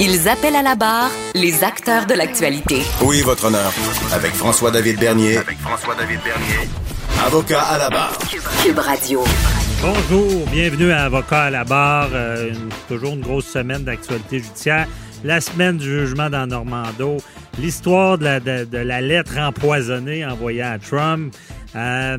Ils appellent à la barre les acteurs de l'actualité. Oui, votre honneur. Avec François-David Bernier. Avec François-David Bernier. Avocat à la barre. Cube Radio. Bonjour, bienvenue à Avocat à la barre. Euh, une- toujours une grosse semaine d'actualité judiciaire. La semaine du jugement dans Normando. L'histoire de la, de- de la lettre empoisonnée envoyée à Trump. Euh,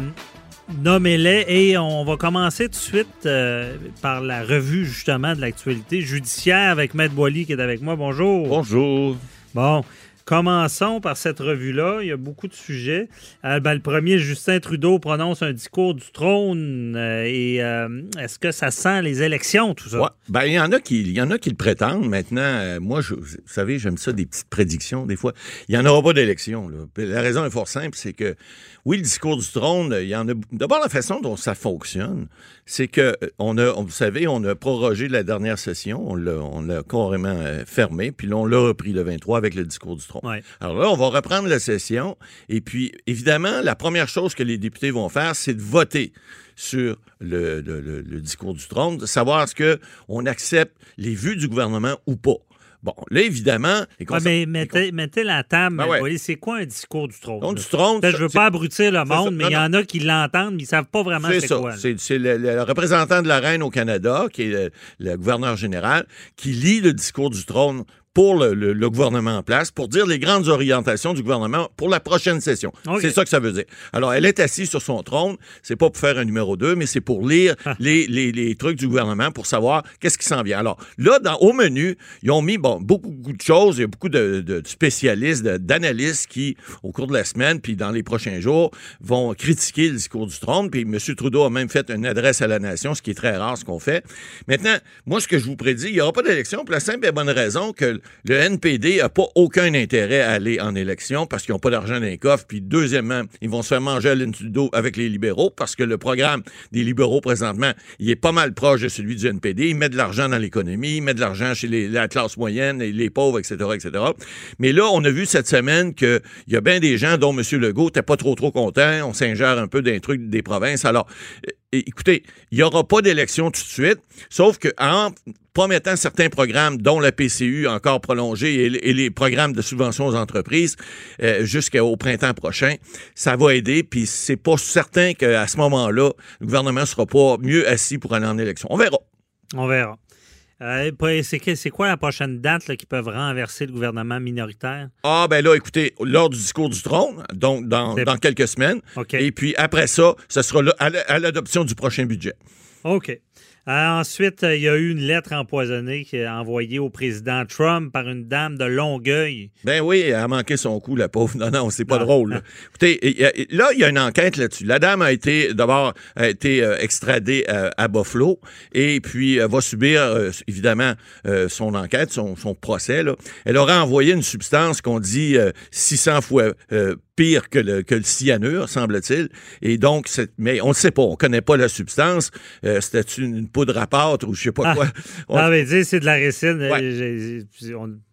Nommez-les et on va commencer tout de suite euh, par la revue justement de l'actualité judiciaire avec Maître Boily qui est avec moi. Bonjour. Bonjour. Bon, commençons par cette revue-là. Il y a beaucoup de sujets. Euh, ben, le premier, Justin Trudeau prononce un discours du trône. euh, euh, est-ce que ça sent les élections, tout ça? Ben, il y en a qui, y en a qui le prétendent. Maintenant, moi, je, vous savez, j'aime ça des petites prédictions des fois. Il n'y en aura pas d'élection. La raison est fort simple, c'est que oui, le discours du trône, il y en a. D'abord, la façon dont ça fonctionne, c'est que euh, on a, vous savez, on a prorogé la dernière session, on l'a, on l'a carrément euh, fermé, puis là, on l'a repris le 23 avec le discours du trône. Ouais. Alors là, on va reprendre la session. Et puis, évidemment, la première chose que les députés vont faire, c'est de voter sur le, le- le- le discours du trône, de savoir est-ce qu'on accepte les vues du gouvernement ou pas. Bon, là, évidemment... Ouais, conser- mais mettez, mettez la table, Ben ouais. C'est quoi un discours du trône? Donc, du trône, Je veux pas abrutir le ça. monde, mais il y en a qui l'entendent, mais ils savent pas vraiment C'est c'est ça. quoi. C'est c'est le, le représentant de la reine au Canada, qui est le, le gouverneur général, qui lit le discours du trône pour le, le- le gouvernement en place, pour dire les grandes orientations du gouvernement pour la prochaine session. C'est ça que ça veut dire. Alors, elle est assise sur son trône. C'est pas pour faire un numéro 2, mais c'est pour lire les, les- les trucs du gouvernement pour savoir qu'est-ce qui s'en vient. Alors, là, dans, au menu, ils ont mis bon, beaucoup, beaucoup de choses. Il y a beaucoup de, de spécialistes, d'analystes qui, au cours de la semaine, puis dans les prochains jours, vont critiquer le discours du trône. Puis M. Trudeau a même fait une adresse à la nation, ce qui est très rare, ce qu'on fait. Maintenant, moi, ce que je vous prédis, il n'y aura pas d'élection pour la simple et bonne raison que le NPD n'a pas aucun intérêt à aller en élection parce qu'ils n'ont pas d'argent dans les coffres. Puis deuxièmement, ils vont se faire manger à l'intudo avec les libéraux parce que le programme des libéraux présentement, il est pas mal proche de celui du NPD. Ils mettent de l'argent dans l'économie, ils mettent de l'argent chez la classe moyenne, les pauvres, etc., etc. Mais là, on a vu cette semaine qu'il y a bien des gens dont M. Legault n'était pas trop, trop content. On s'ingère un peu d'un truc des provinces. Alors, écoutez, il n'y aura pas d'élection tout de suite, sauf qu'en promettant certains programmes, dont la PCU encore prolongée et, les programmes de subvention aux entreprises euh, jusqu'au printemps prochain, ça va aider. Puis c'est pas certain qu'à ce moment-là, le gouvernement sera pas mieux assis pour aller en élection. On verra. On verra. Euh, c'est quoi la prochaine date là, qui peuvent renverser le gouvernement minoritaire? Ah, ben là, écoutez, lors du discours du trône, donc dans, quelques semaines. Et puis après ça, ce sera là, à l'adoption du prochain budget. OK. Euh, ensuite, euh, il y a eu une lettre empoisonnée qui est envoyée au président Trump par une dame de Longueuil. Ben oui, elle a manqué son coup, la pauvre. Non, non, c'est pas Ah, drôle. Écoutez, là, il y a une enquête là-dessus. La dame a été, d'abord, a été euh, extradée à Buffalo et puis va subir, euh, évidemment, euh, son enquête, son, son procès. Là. Elle aurait envoyé une substance qu'on dit euh, 600 fois pire que le, que le cyanure, semble-t-il. Et donc, mais on ne sait pas, on connaît pas la substance. Euh, C'était une, une poudre à pâte ou je sais pas Ah. quoi? On- Ah, mais sais, c'est de la récine. Ouais.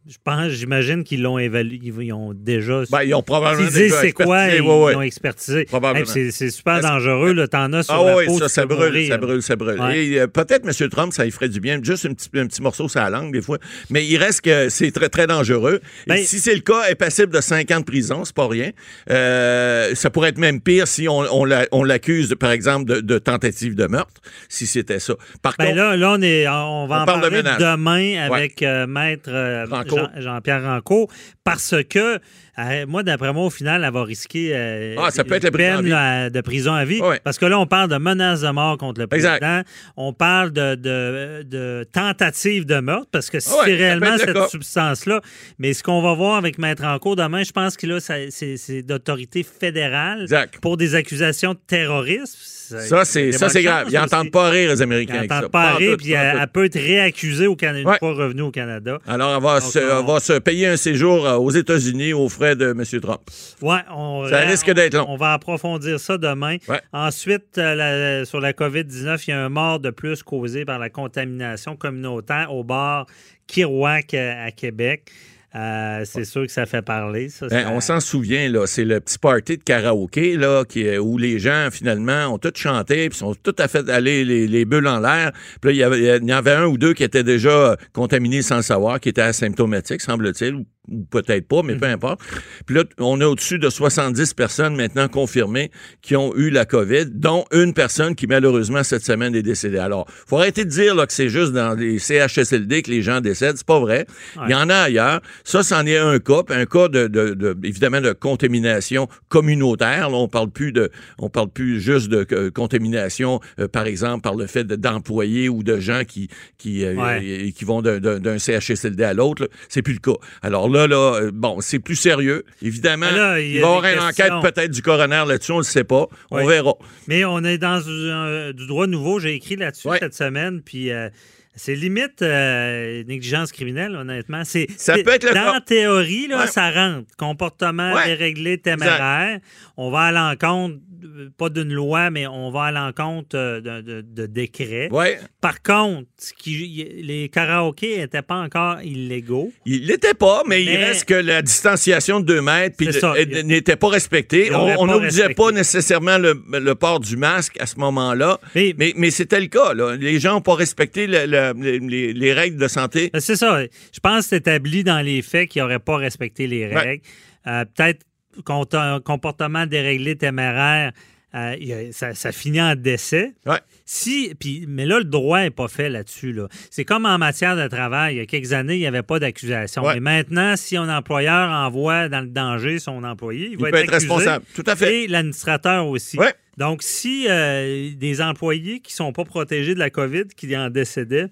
Je pense, j'imagine qu'ils l'ont évalué. Ils ont déjà. Ben, ils ont probablement déjà c'est quoi, ils ouais, ouais. l'ont expertisé. Hey, c'est super dangereux. là. T'en as sur Ah la oui, peau. ça, brûle, ça brûle, ça brûle. Ouais. Euh, peut-être M. Trump, ça lui ferait du bien, juste un petit, un petit morceau sur la langue, des fois. Mais il reste que c'est très, très dangereux. Et Ben- si c'est le cas, est passible de 5 ans de prison, c'est pas rien. Euh, ça pourrait être même pire si on, on la- on l'accuse, par exemple, de, de tentative de meurtre, si c'était ça. Par Ben contre, là, là, on, est, on va On en parle de parler menaces. demain avec euh, Maître euh, Rancourt. Jean- Jean-Pierre Rancourt parce que euh, moi, d'après moi, au final, elle va risquer euh, Ah, ça peut être la prison peine là, de prison à vie. Ouais. Parce que là, on parle de menaces de mort contre le Exact. président. On parle de, de, de tentative de meurtre, parce que si ouais, c'est réellement cette substance-là. Mais ce qu'on va voir avec Maître Encourt demain, je pense que là, c'est d'autorité fédérale Exact. pour des accusations de terrorisme. Ça, c'est grave. Ils n'entendent pas rire, les Ils Américains. ça. n'entendent pas rire, puis elle, peut être réaccusée au Canada, une Ouais. fois revenue au Canada. Alors, elle va, Donc, se, on- elle va se payer un séjour euh, aux États-Unis aux frais de M. Trump. Ouais, on, Ça risque d'être long. On va approfondir ça demain. Ouais. Ensuite, euh, la- sur la COVID-19, il y a un mort de plus causé par la contamination communautaire au bar Kirouac euh, à Québec. Euh, c'est sûr que ça fait parler. Ça, Ben, ça- on s'en souvient, là. C'est le petit party de karaoké, là, qui, où les gens, finalement, ont tous chanté, puis sont tout à fait allés les, les bulles en l'air. Puis il y, en avait un ou deux qui étaient déjà contaminés sans le savoir, qui étaient asymptomatiques, semble-t-il, ou, ou peut-être pas, mais peu importe. Puis là, on a au-dessus de 70 personnes maintenant confirmées qui ont eu la COVID, dont une personne qui, malheureusement, cette semaine est décédée. Alors, faut arrêter de dire là, que c'est juste dans les CHSLD que les gens décèdent. C'est pas vrai. Il y en a ailleurs. Ça, c'en est un cas, puis un cas de, de- de- évidemment de contamination communautaire. Là, on parle plus de, on parle plus juste de euh, contamination, euh, par exemple, par le fait de- d'employés ou de gens qui qui euh, Ouais. qui vont d'un- CHSLD à l'autre. C'est plus le cas. Alors là, là, euh, bon, c'est plus sérieux. Évidemment, là, il y il a va y avoir une enquête peut-être du coroner là-dessus. On le sait pas. On verra. Mais on est dans du droit nouveau. J'ai écrit là-dessus cette semaine, puis euh, c'est limite euh, négligence criminelle, honnêtement. C'est, Ça peut être le Dans la théorie, là, Ouais. ça rentre. Comportement Ouais. déréglé, téméraire. On va à l'encontre, pas d'une loi, mais on va à l'encontre euh, de, de- de décrets. Ouais. Par contre, qui- les karaokés n'étaient pas encore illégaux. Il l'était pas, mais, il reste que la distanciation de deux mètres euh, n'était pas respectée. On pas n'obligeait pas nécessairement le, le port du masque à ce moment-là, Mais- mais, mais c'était le cas. là. Les gens n'ont pas respecté le- le- les, les- les règles de santé. Ben, C'est ça. Je pense que c'est établi dans les faits qu'ils n'auraient pas respecté les Ouais. règles. Euh, Peut-être comportement déréglé téméraire, euh, ça, ça finit en décès. Ouais. Si, puis, mais là, le droit n'est pas fait là-dessus. Là. C'est comme en matière de travail. Il y a quelques années, il n'y avait pas d'accusation. Ouais. Mais maintenant, si un employeur envoie dans le danger son employé, il, Il va peut être, être accusé. responsable. Tout à fait. Et l'administrateur aussi. Ouais. Donc, si euh, des employés qui ne sont pas protégés de la COVID, qui en décédaient,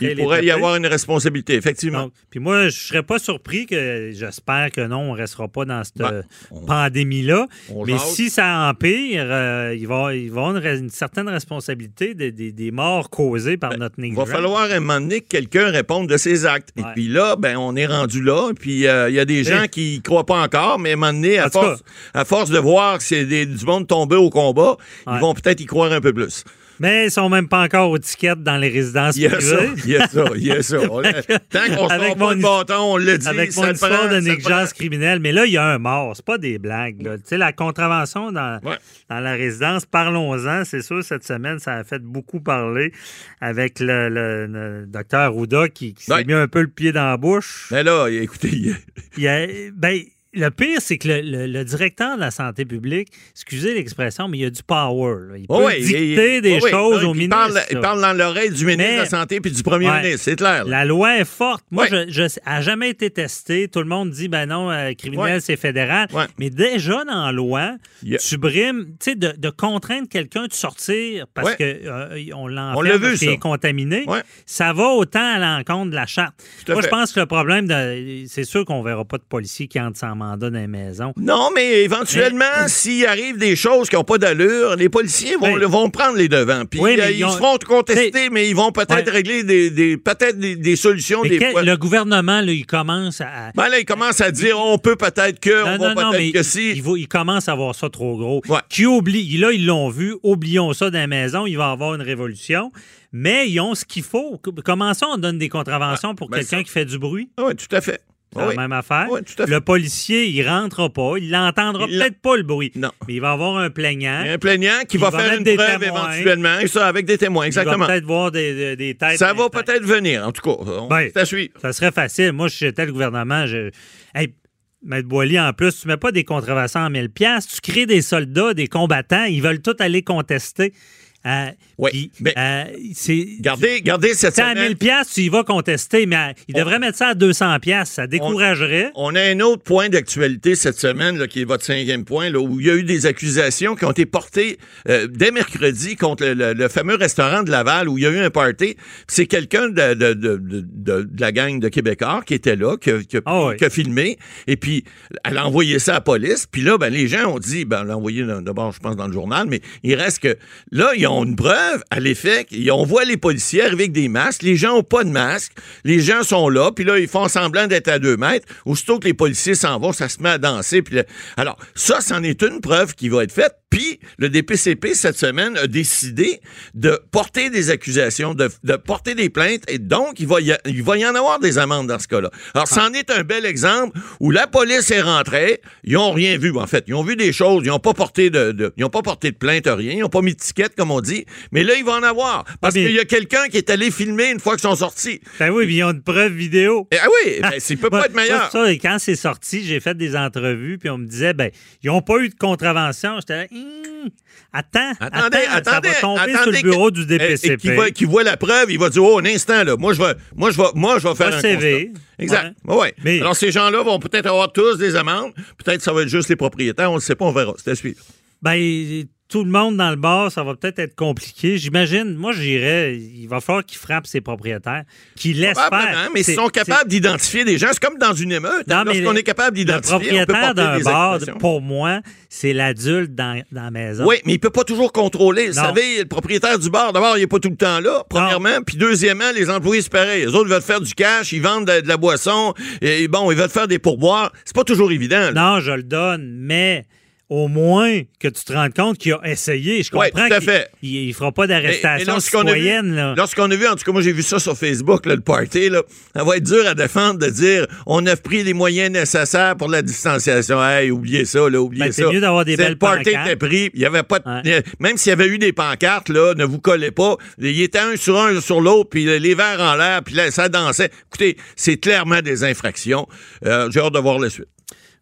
Il pourrait y avoir une responsabilité, effectivement. Donc, puis moi, je serais pas surpris que, j'espère que non, on restera pas dans cette Ben, pandémie-là. Mais jase. si ça empire, euh, il, va, y avoir une, une certaine responsabilité des, des- des morts causées par notre Il va négligence. falloir à un moment donné que quelqu'un réponde de ses actes. Et puis là, ben, on est rendu là. Puis euh, il y a des gens qui ne croient pas encore, mais à un moment donné, à force, à force de voir que c'est du monde tombé au combat, Ouais. ils vont peut-être y croire un peu plus. Mais ils sont même pas encore aux tickets dans les résidences Il y a ça, privées. il y a ça, il y a ça. On- Tant qu'on Avec sort mon pas le bâton, on le dit, Avec ça mon histoire prend, de négligence criminelle. Mais là, il y a un mort. C'est pas des blagues. là. Tu sais, la contravention dans, Ouais. dans la résidence, parlons-en. C'est sûr, cette semaine, ça a fait beaucoup parler avec le, le- le docteur Rouda qui, qui s'est Ouais. mis un peu le pied dans la bouche. Mais là, écoutez, il- Il y a- ben, le pire, c'est que le, le- le directeur de la santé publique, excusez l'expression, mais il a du power. là. Il peut Oh oui, dicter il- des oh choses au ministre. Parle, il parle dans l'oreille du ministre Mais- de la Santé puis du premier Ouais. ministre, c'est clair. là. La loi est forte. Moi, Ouais. je, n'a jamais été testée. Tout le monde dit, ben non, euh, criminel, Ouais. c'est fédéral. Mais déjà dans la loi, a- tu brimes, tu sais, de, de contraindre quelqu'un de sortir parce que euh, on l'enferme parce qu'il est contaminé, ça va autant à l'encontre de la charte. Moi, je pense que le problème, c'est sûr qu'on verra pas de policiers qui entrent sans mandat dans les maisons. Non, mais éventuellement, s'il arrive des choses qui n'ont pas d'allure, les policiers vont, vont prendre les devants. Puis Oui, euh, ils ils, ont- se feront contester, T'sais- mais ils vont peut-être Ouais. régler des, des- peut-être des, des solutions Mais des quel- fois. le gouvernement, là, il commence à. Ben là, ils commencent à dire on peut peut-être que, on Non, va non, peut-être que il, si. il va- il commence à avoir ça trop gros. Ouais. Qui oublie, là, ils l'ont vu, oublions ça dans la maison, il va y avoir une révolution. Mais ils ont ce qu'il faut. Comment ça, on donne des contraventions pour ben quelqu'un qui fait du bruit? Oui, tout à fait. La Oui. même affaire. Oui, tout à fait. Le policier, il rentrera pas. Il l'entendra Il peut-être pas, le bruit. Non. Mais il va avoir un plaignant. Un plaignant qui va, va faire une des preuve témoins. éventuellement, et ça, avec des témoins, Il va exactement. peut-être voir des, des- des têtes. Ça va peut-être venir, en tout cas. On Ben, à suivre. Ça serait facile. Moi, si j'étais le gouvernement, je. Hey, Maître Boily, en plus, tu mets pas des contrevenants en 1000 pièces, tu crées des soldats, des combattants, ils veulent tous aller contester. Euh, Oui, puis, mais- euh, c'est. Gardez, gardez cette C'est à semaine. 1000 pièces, tu y vas contester, mais euh, il On- devrait mettre ça à 200 pièces, ça découragerait. On a un autre point d'actualité cette semaine, là, qui est votre cinquième point, là, où il y a eu des accusations qui ont été portées euh, dès mercredi contre le, le- le fameux restaurant de Laval où il y a eu un party. C'est quelqu'un de, de, de, de- la gang de Québécois qui était là, qui Ah oui. qui a filmé, et puis elle a envoyé ça à la police. Puis là, ben, les gens ont dit, ben, l'a envoyé d'abord, je pense, dans le journal, mais il reste que là, ils ont une preuve à l'effet qu'on voit les policiers arriver avec des masques, les gens n'ont pas de masque, les gens sont là, puis là, ils font semblant d'être à deux mètres. Aussitôt que les policiers s'en vont, ça se met à danser. Puis alors, ça, c'en est une preuve qui va être faite. Puis, le DPCP, cette semaine, a décidé de porter des accusations, de, porter des plaintes, et donc, il va, y en avoir des amendes dans ce cas-là. Alors, c'en est un bel exemple où la police est rentrée, ils n'ont rien vu, en fait. Ils ont vu des choses, ils n'ont pas porté de, ils pas porté de plainte, rien, ils n'ont pas mis de ticket, comme on dit, là, il va en avoir. Parce Ah, mais- qu'il y a quelqu'un qui est allé filmer une fois qu'ils sont sortis. Ben oui, puis ils ont une preuve vidéo. Et- ah oui, ben, ça peut pas être meilleur. moi, ça, et quand c'est sorti, j'ai fait des entrevues, puis on me disait, ben, ils n'ont pas eu de contravention. J'étais là, Hum, attends, Attendez, attends, attendez, ça va tomber sur attendez le bureau que- du eh, DPCP. qui, va- qui voit la preuve, il va dire oh un instant là, moi je vais, moi je vais, moi je vais faire un CV. constat. Exact. Ouais. ouais. Mais- Alors ces gens-là vont peut-être avoir tous des amendes, peut-être ça va être juste les propriétaires, on ne sait pas, on verra. C'est à suivre. Ben, tout le monde dans le bar, ça va peut-être être compliqué. J'imagine, moi, j'irais, il va falloir qu'ils frappent ses propriétaires, qu'ils laissent faire. mais C'est- ils sont capables d'identifier des gens. C'est comme dans une émeute. Non, hein. mais Lorsqu'on est capable Le d'identifier, peut propriétaire d'un bar, pour moi, c'est l'adulte dans, dans la maison. Oui, mais il peut pas toujours contrôler. Vous Non. savez, le propriétaire du bar, d'abord, il n'est pas tout le temps là, premièrement. Puis deuxièmement, les employés, c'est pareil. Les autres veulent faire du cash, ils vendent de, de la boisson, et bon, ils veulent faire des pourboires. C'est pas toujours évident. là. Non, je le donne, mais au moins que tu te rendes compte qu'il a essayé. Je Ouais, comprends tout à qu'il fait. il, il fera pas d'arrestation lorsqu'on a vu- citoyenne. Lorsqu'on a vu, en tout cas, moi, j'ai vu ça sur Facebook, là, le party, là, ça va être dur à défendre de dire on a pris les moyens nécessaires pour la distanciation. Hey, oubliez ça, là, oubliez Ben, c'est ça. mieux d'avoir des C'est belles Le party pancartes. était pris, il y avait pas de- Ouais. Même s'il y avait eu des pancartes, là, ne vous collez pas. Il était un sur un sur l'autre, puis les verres en l'air, puis là, ça dansait. Écoutez, c'est clairement des infractions. Euh, j'ai hâte de voir la suite.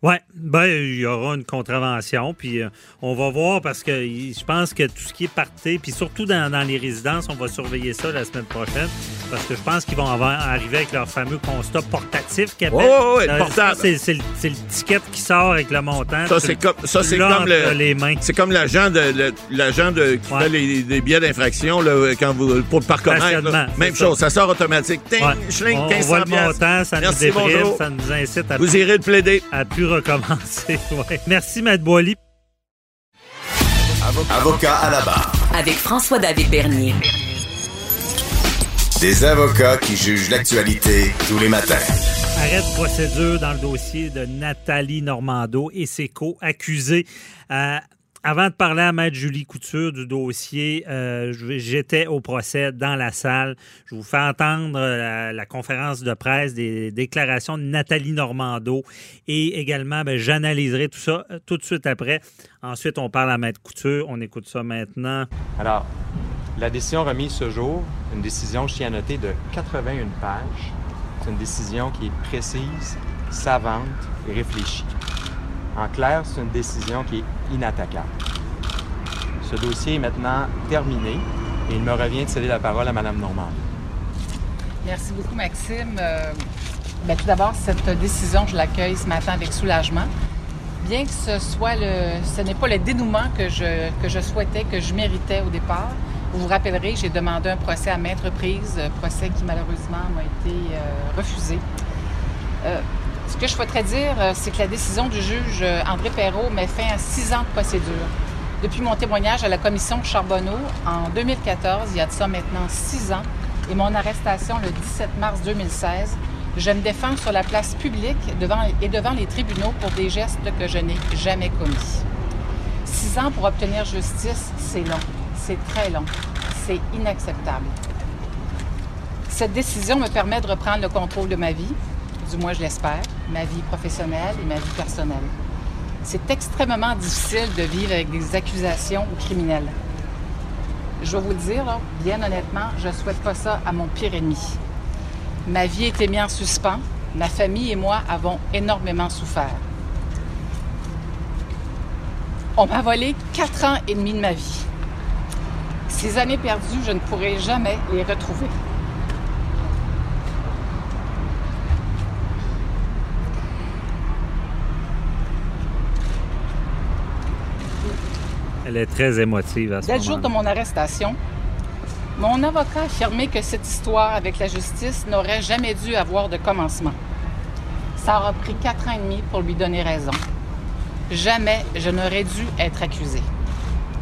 Oui, ben, il y aura une contravention, puis euh, on va voir parce que je pense que tout ce qui est parti, puis surtout dans, dans les résidences, on va surveiller ça la semaine prochaine parce que je pense qu'ils vont avoir- arriver avec leur fameux constat portatif qu'ils appellent. Ouais, ouais, Euh, portable. C'est le, ticket qui sort avec le montant. Ça, c'est comme, ça, c'est comme entre le, les mains. c'est comme l'agent de, l'agent de, qui Ouais. fait les, les billets d'infraction, là, quand vous, pour le parcomètre. Même chose, ça. sort automatique. Ting, Ouais. schling, on, on 1500 voit le montant, ça Merci, nous déprime, ça nous incite à, Vous irez le plaider. à plus recommencer. Ouais. Merci, Matt Boily. Avocat à la barre. Avec François-David Bernier. Des avocats qui jugent l'actualité tous les matins. Arrêt de procédure dans le dossier de Nathalie Normando et ses co-accusés. Euh, avant de parler à Maître Julie Couture du dossier, euh, j'étais au procès dans la salle. Je vous fais entendre euh, la, la conférence de presse des déclarations de Nathalie Normando et également, ben, j'analyserai tout ça euh, tout de suite après. Ensuite, on parle à Maître Couture. On écoute ça maintenant. Alors, la décision remise ce jour, une décision, je tiens à noter, de 81 pages. C'est une décision qui est précise, savante et réfléchie. En clair, c'est une décision qui est inattaquable. Ce dossier est maintenant terminé et il me revient de céder la parole à Mme Normand. Merci beaucoup, Maxime. Euh, ben, tout d'abord, cette décision, je l'accueille ce matin avec soulagement. Bien que ce soit le, ce n'est pas le dénouement que je, que je souhaitais, que je méritais au départ. Vous vous rappellerez, j'ai demandé un procès à maintes reprises, procès qui malheureusement m'a été euh, refusé. Euh, ce que je souhaiterais dire, euh, c'est que la décision du juge euh, André Perrault met fin à six ans de procédure. Depuis mon témoignage à la commission Charbonneau en 2014, il y a de ça maintenant six ans, et mon arrestation le 17 mars 2016, je me défends sur la place publique devant, et devant les tribunaux pour des gestes que je n'ai jamais commis. Six ans pour obtenir justice, c'est long. C'est très long. C'est inacceptable. Cette décision me permet de reprendre le contrôle de ma vie, du moins je l'espère, ma vie professionnelle et ma vie personnelle. C'est extrêmement difficile de vivre avec des accusations ou criminels. Je vais vous le dire, bien honnêtement, je ne souhaite pas ça à mon pire ennemi. Ma vie été mise en suspens. Ma famille et moi avons énormément souffert. On m'a volé quatre ans et demi de ma vie. Ces années perdues, je ne pourrai jamais les retrouver. Elle est très émotive à ce Dès le jour de mon arrestation, mon avocat a affirmé que cette histoire avec la justice n'aurait jamais dû avoir de commencement. Ça aura pris quatre ans et demi pour lui donner raison. Jamais je n'aurais dû être accusé.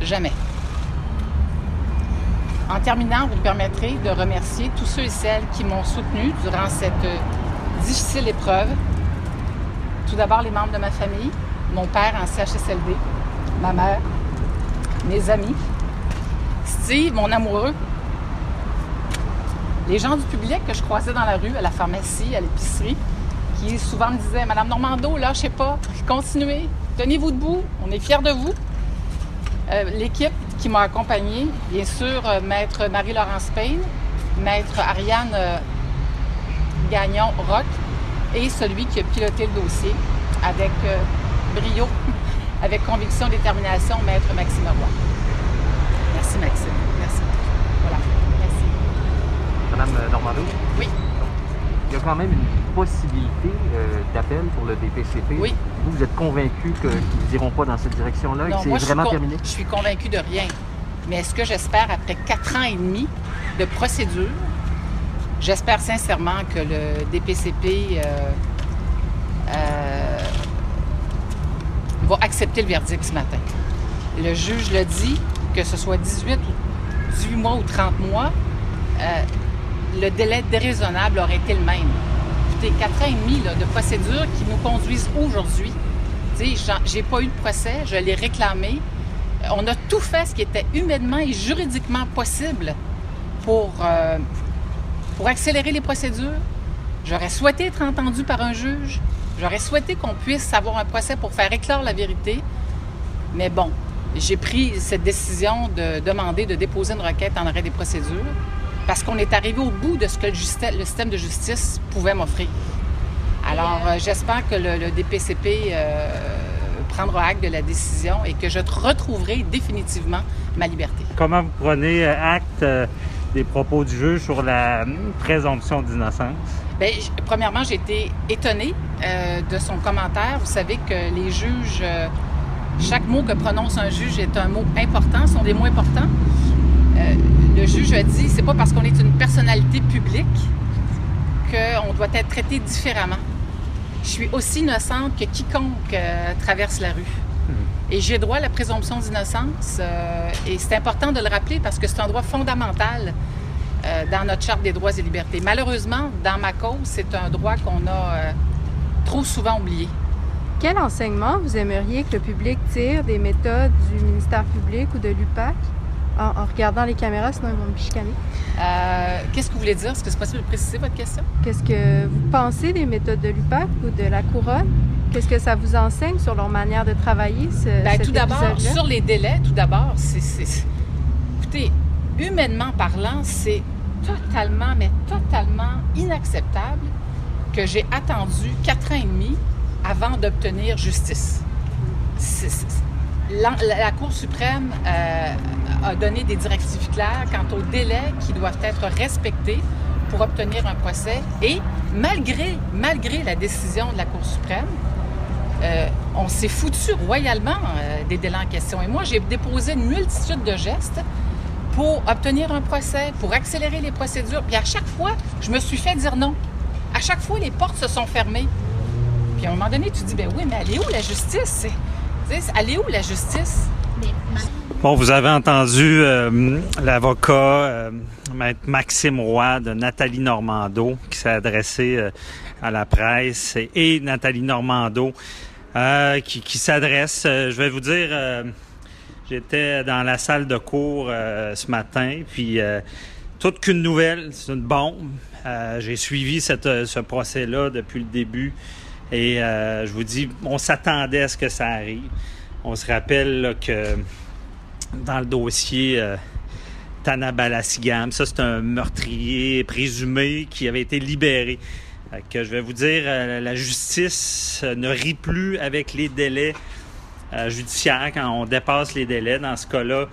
Jamais. En terminant, vous me permettrez de remercier tous ceux et celles qui m'ont soutenu durant cette difficile épreuve. Tout d'abord, les membres de ma famille, mon père en CHSLD, ma mère, mes amis, Steve, mon amoureux, les gens du public que je croisais dans la rue, à la pharmacie, à l'épicerie, qui souvent me disaient Madame Normando, lâchez pas, continuez, tenez-vous debout, on est fiers de vous. Euh, L'équipe qui m'a accompagnée, bien sûr, euh, Maître Marie-Laurence Payne, Maître Ariane euh, Gagnon-Rock et celui qui a piloté le dossier avec brio, avec conviction et détermination, Maître Maxime Roy. Merci, Maxime. Merci. Voilà. Merci. Madame Normando? Oui. Il y a quand même une possibilité euh, d'appel pour le DPCP. Oui. Vous, vous êtes convaincu qu'ils n'iront pas dans cette direction-là et que c'est moi, je suis vraiment terminé? Je suis convaincue de rien. Mais ce que j'espère, après quatre ans et demi de procédure, j'espère sincèrement que le DPCP euh, euh, va accepter le verdict ce matin. Le juge le dit, que ce soit 18 ou 18 mois ou 30 mois, euh, le délai déraisonnable aurait été le même. Écoutez, quatre ans et demi de procédure qui nous conduisent aujourd'hui. J'ai pas eu de procès, je l'ai réclamé. Euh, On a tout fait ce qui était humainement et juridiquement possible pour, euh, pour accélérer les procédures. J'aurais souhaité être entendu par un juge. J'aurais souhaité qu'on puisse avoir un procès pour faire éclore la vérité. Mais bon, j'ai pris cette décision de demander de déposer une requête en arrêt des procédures parce qu'on est arrivé au bout de ce que le, système de justice pouvait m'offrir. Alors, euh, j'espère que le, DPCP euh, prendra acte de la décision et que je retrouverai définitivement ma liberté. Comment vous prenez euh, acte des propos du juge sur la hum, présomption d'innocence? Bien, j- premièrement, j'ai été étonnée euh, de son commentaire. Vous savez que les juges, euh, chaque mot que prononce un juge est un mot important, sont des mots importants. Euh, le juge a dit, c'est pas parce qu'on est une personnalité publique qu'on doit être traité différemment. Je suis aussi innocente que quiconque traverse la rue. Et j'ai droit à la présomption d'innocence. et c'est important de le rappeler parce que c'est un droit fondamental euh, dans notre Charte des droits et libertés. Malheureusement, dans ma cause, c'est un droit qu'on a euh, trop souvent oublié. Quel enseignement vous aimeriez que le public tire des méthodes du ministère public ou de l'UPAC en, en regardant les caméras, sinon ils vont me chicaner? Euh, Qu'est-ce que vous voulez dire? Est-ce que c'est possible de préciser votre question? Qu'est-ce que vous pensez des méthodes de l'UPAC ou de la Couronne? Qu'est-ce que ça vous enseigne sur leur manière de travailler? Ce, cet tout d'abord, sur les délais, tout d'abord, c'est- Écoutez, humainement parlant, c'est totalement, mais totalement inacceptable que j'ai attendu quatre ans et demi avant d'obtenir justice. La Cour suprême euh, a donné des directives claires quant aux délais qui doivent être respectés pour obtenir un procès et malgré, malgré la décision de la Cour suprême, euh, on s'est foutu royalement euh, des délais en question. Et moi, j'ai déposé une multitude de gestes pour obtenir un procès, pour accélérer les procédures. Puis à chaque fois, je me suis fait dire non. À chaque fois, les portes se sont fermées. Puis à un moment donné, tu dis, ben oui, mais elle est où la justice? C'est- tu sais, Elle est où la justice? Bon, vous avez entendu euh, l'avocat euh, Maxime Roy de Nathalie Normando qui s'est adressé euh, à la presse et, et Nathalie Normando euh, qui, qui s'adresse. euh, je vais vous dire, euh, j'étais dans la salle de cours euh, ce matin, puis euh, toute qu'une nouvelle, c'est une bombe. Euh, J'ai suivi ce procès-là depuis le début et je vous dis, on s'attendait à ce que ça arrive. On se rappelle que dans le dossier euh, Tana Balasigam. Ça, c'est un meurtrier présumé qui avait été libéré. Que je vais vous dire, la justice ne rit plus avec les délais euh, judiciaires quand on dépasse les délais. Dans ce cas-là,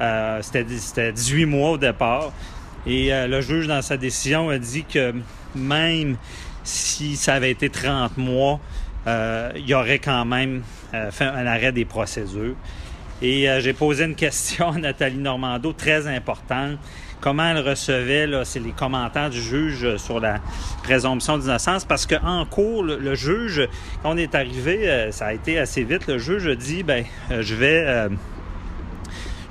Euh, c'était c'était 18 mois au départ. Et euh, le juge, dans sa décision, a dit que même si ça avait été 30 mois, euh, il y aurait quand même euh, fait un arrêt des procédures. Et euh, j'ai posé une question à Nathalie Normando très importante. Comment elle recevait, là, c'est les commentaires du juge sur la présomption d'innocence, parce qu'en cours, le, juge, quand on est arrivé, euh, ça a été assez vite, le juge a dit, ben, euh, je vais... euh,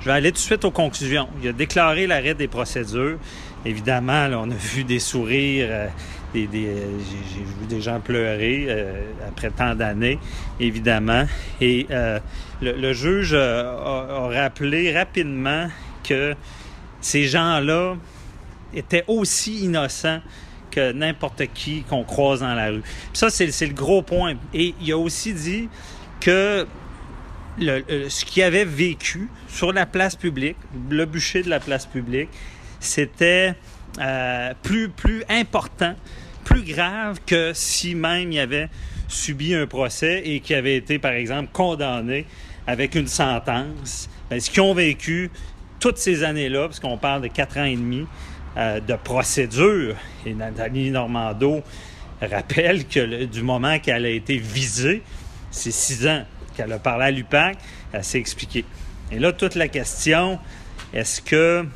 je vais aller tout de suite aux conclusions. Il a déclaré l'arrêt des procédures. Évidemment, là, on a vu des sourires, des, des- j'ai, vu des gens pleurer après tant d'années, évidemment. Et le, juge a rappelé rapidement que ces gens-là étaient aussi innocents que n'importe qui qu'on croise dans la rue. Ça, c'est, le gros point. Et il a aussi dit que ce qu'il avait vécu sur la place publique, le bûcher de la place publique, c'était euh, plus, plus important, plus grave que si même il avait subi un procès et qu'il avait été, par exemple, condamné avec une sentence. Ben, ce qu'ils ont vécu toutes ces années-là, parce qu'on parle de quatre ans et demi euh, de procédure, et Nathalie Normando rappelle que du moment qu'elle a été visée, c'est six ans qu'elle a parlé à l'UPAC, elle s'est expliquée. Et là, toute la question, est-ce que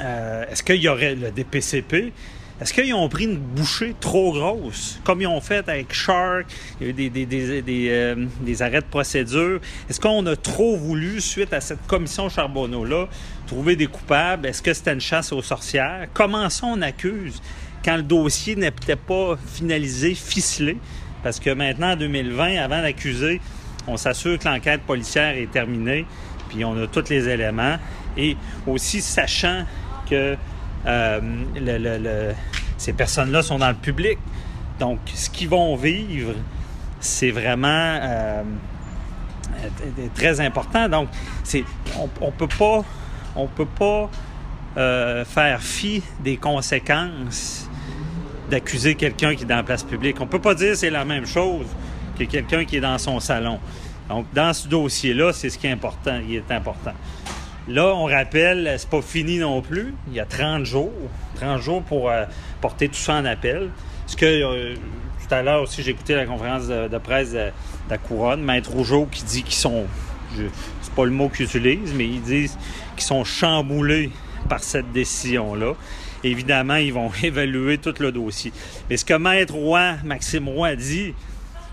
euh, est-ce qu'il y aurait le DPCP? Est-ce qu'ils ont pris une bouchée trop grosse, comme ils ont fait avec Shark, il y a eu des, des, des, des, euh, des arrêts de procédure? Est-ce qu'on a trop voulu, suite à cette commission Charbonneau-là, trouver des coupables? Est-ce que c'était une chasse aux sorcières? Comment ça on accuse quand le dossier n'était pas finalisé, ficelé? Parce que maintenant, en 2020, avant d'accuser, on s'assure que l'enquête policière est terminée, puis on a tous les éléments. Et aussi sachant que euh, ces personnes-là sont dans le public. Donc, ce qu'ils vont vivre, c'est vraiment euh, euh, très important. Donc, c'est, on, on peut pas, on peut pas faire fi des conséquences d'accuser quelqu'un qui est dans la place publique. On peut pas dire que c'est la même chose que quelqu'un qui est dans son salon. Donc, dans ce dossier-là, c'est ce qui est important. Il est important. Là, on rappelle, c'est pas fini non plus. Il y a 30 jours. 30 jours pour euh, porter tout ça en appel. Ce que euh, tout à l'heure aussi, j'ai écouté la conférence de, presse de, la Couronne, Maître Rougeau qui dit qu'ils sont. C'est pas le mot qu'ils utilisent, mais ils disent qu'ils sont chamboulés par cette décision-là. Évidemment, ils vont évaluer tout le dossier. Mais ce que Maître Roy, Maxime Roy, dit,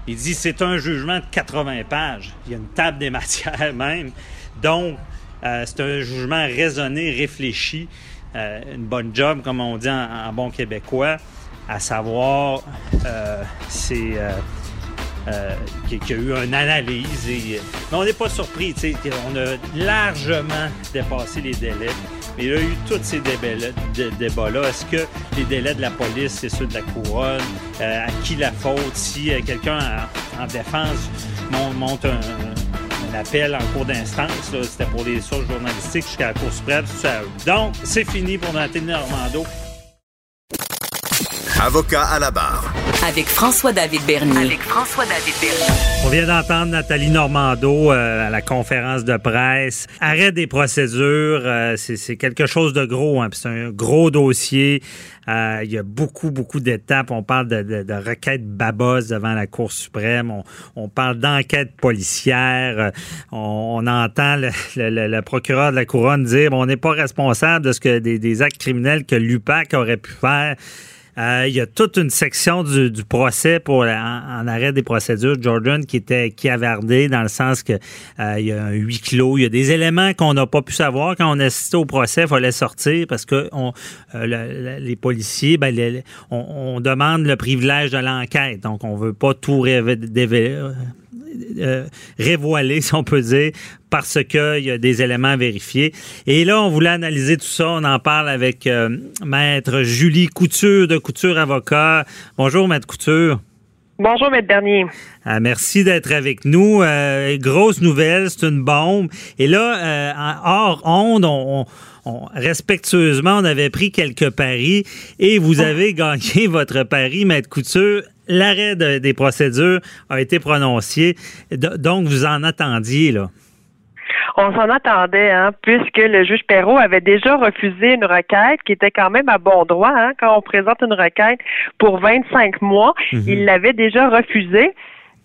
il dit c'est un jugement de 80 pages. Il y a une table des matières même. Donc, euh, c'est un jugement raisonné, réfléchi, euh, une bonne job, comme on dit en, bon québécois, à savoir, euh, qu'il y a eu une analyse. Mais on n'est pas surpris, on a largement dépassé les délais. Mais il y a eu tous ces débats-là. Est-ce que les délais de la police, c'est ceux de la couronne? À qui la faute? Si quelqu'un en, en défense mon- monte un appel en cours d'instance, c'était pour des sources journalistiques jusqu'à la Cour suprême. Donc, c'est fini pour Nathalie Normando. Avocat à la barre. Avec François-David Bernier. Avec François-David Bernier. On vient d'entendre Nathalie Normando euh, à la conférence de presse. Arrêt des procédures, euh, c'est quelque chose de gros. Hein, puis c'est un gros dossier. Euh, il y a beaucoup, beaucoup d'étapes. On parle de, de, de requêtes babos devant la Cour suprême. On, on parle d'enquête policière. On, on entend le, le- le- le procureur de la Couronne dire on n'est pas responsable de ce que des, des actes criminels que l'UPAC aurait pu faire. Euh, il y a toute une section du, du procès pour en, arrêt des procédures, Jordan, qui était cavardée dans le sens que euh, il y a un huis clos, il y a des éléments qu'on n'a pas pu savoir. Quand on assistait au procès, il fallait sortir parce que on, euh, le- le- les policiers, ben, les- on, on demande le privilège de l'enquête, donc on veut pas tout révé- dévé- euh, révoilé, si on peut dire, parce qu'il y a des éléments à vérifier. Et là, on voulait analyser tout ça. On en parle avec euh, Maître Julie Couture de Couture Avocat. Bonjour, Maître Couture. Bonjour, Maître Bernier. Euh, merci d'être avec nous. Euh, grosse nouvelle, c'est une bombe. Et là, euh, hors onde, on, on- on- respectueusement, on avait pris quelques paris et vous avez gagné votre pari, Maître Couture. L'arrêt de- des procédures a été prononcé. Donc, vous en attendiez, là? On s'en attendait, hein, puisque le juge Perrault avait déjà refusé une requête qui était quand même à bon droit. Hein, quand on présente une requête pour 25 mois, Mhm. il l'avait déjà refusé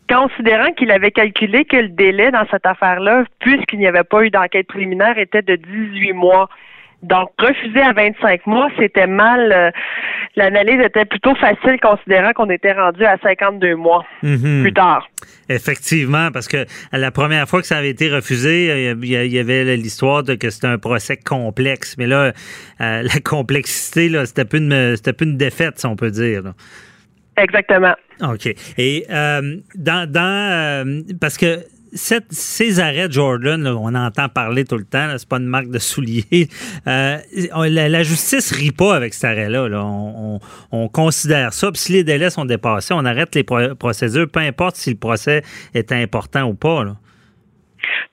considérant qu'il avait calculé que le délai dans cette affaire-là, puisqu'il n'y avait pas eu d'enquête préliminaire, était de 18 mois. Donc, refuser à 25 mois, c'était mal. euh, L'analyse était plutôt facile considérant qu'on était rendu à 52 mois Mhm. plus tard. Effectivement, parce que la première fois que ça avait été refusé, euh, il y avait l'histoire de que c'était un procès complexe. Mais là, euh, la complexité, c'était plus une, plus une défaite, si on peut dire. là. Exactement. OK. Et euh, dans, dans parce que ces arrêts Jordan, là, on entend parler tout le temps, c'est pas une marque de soulier. Euh, la, la justice rit pas avec cet arrêt-là. là. On, on- on considère ça. Puis si les délais sont dépassés, on arrête les pro- procédures, peu importe si le procès est important ou pas.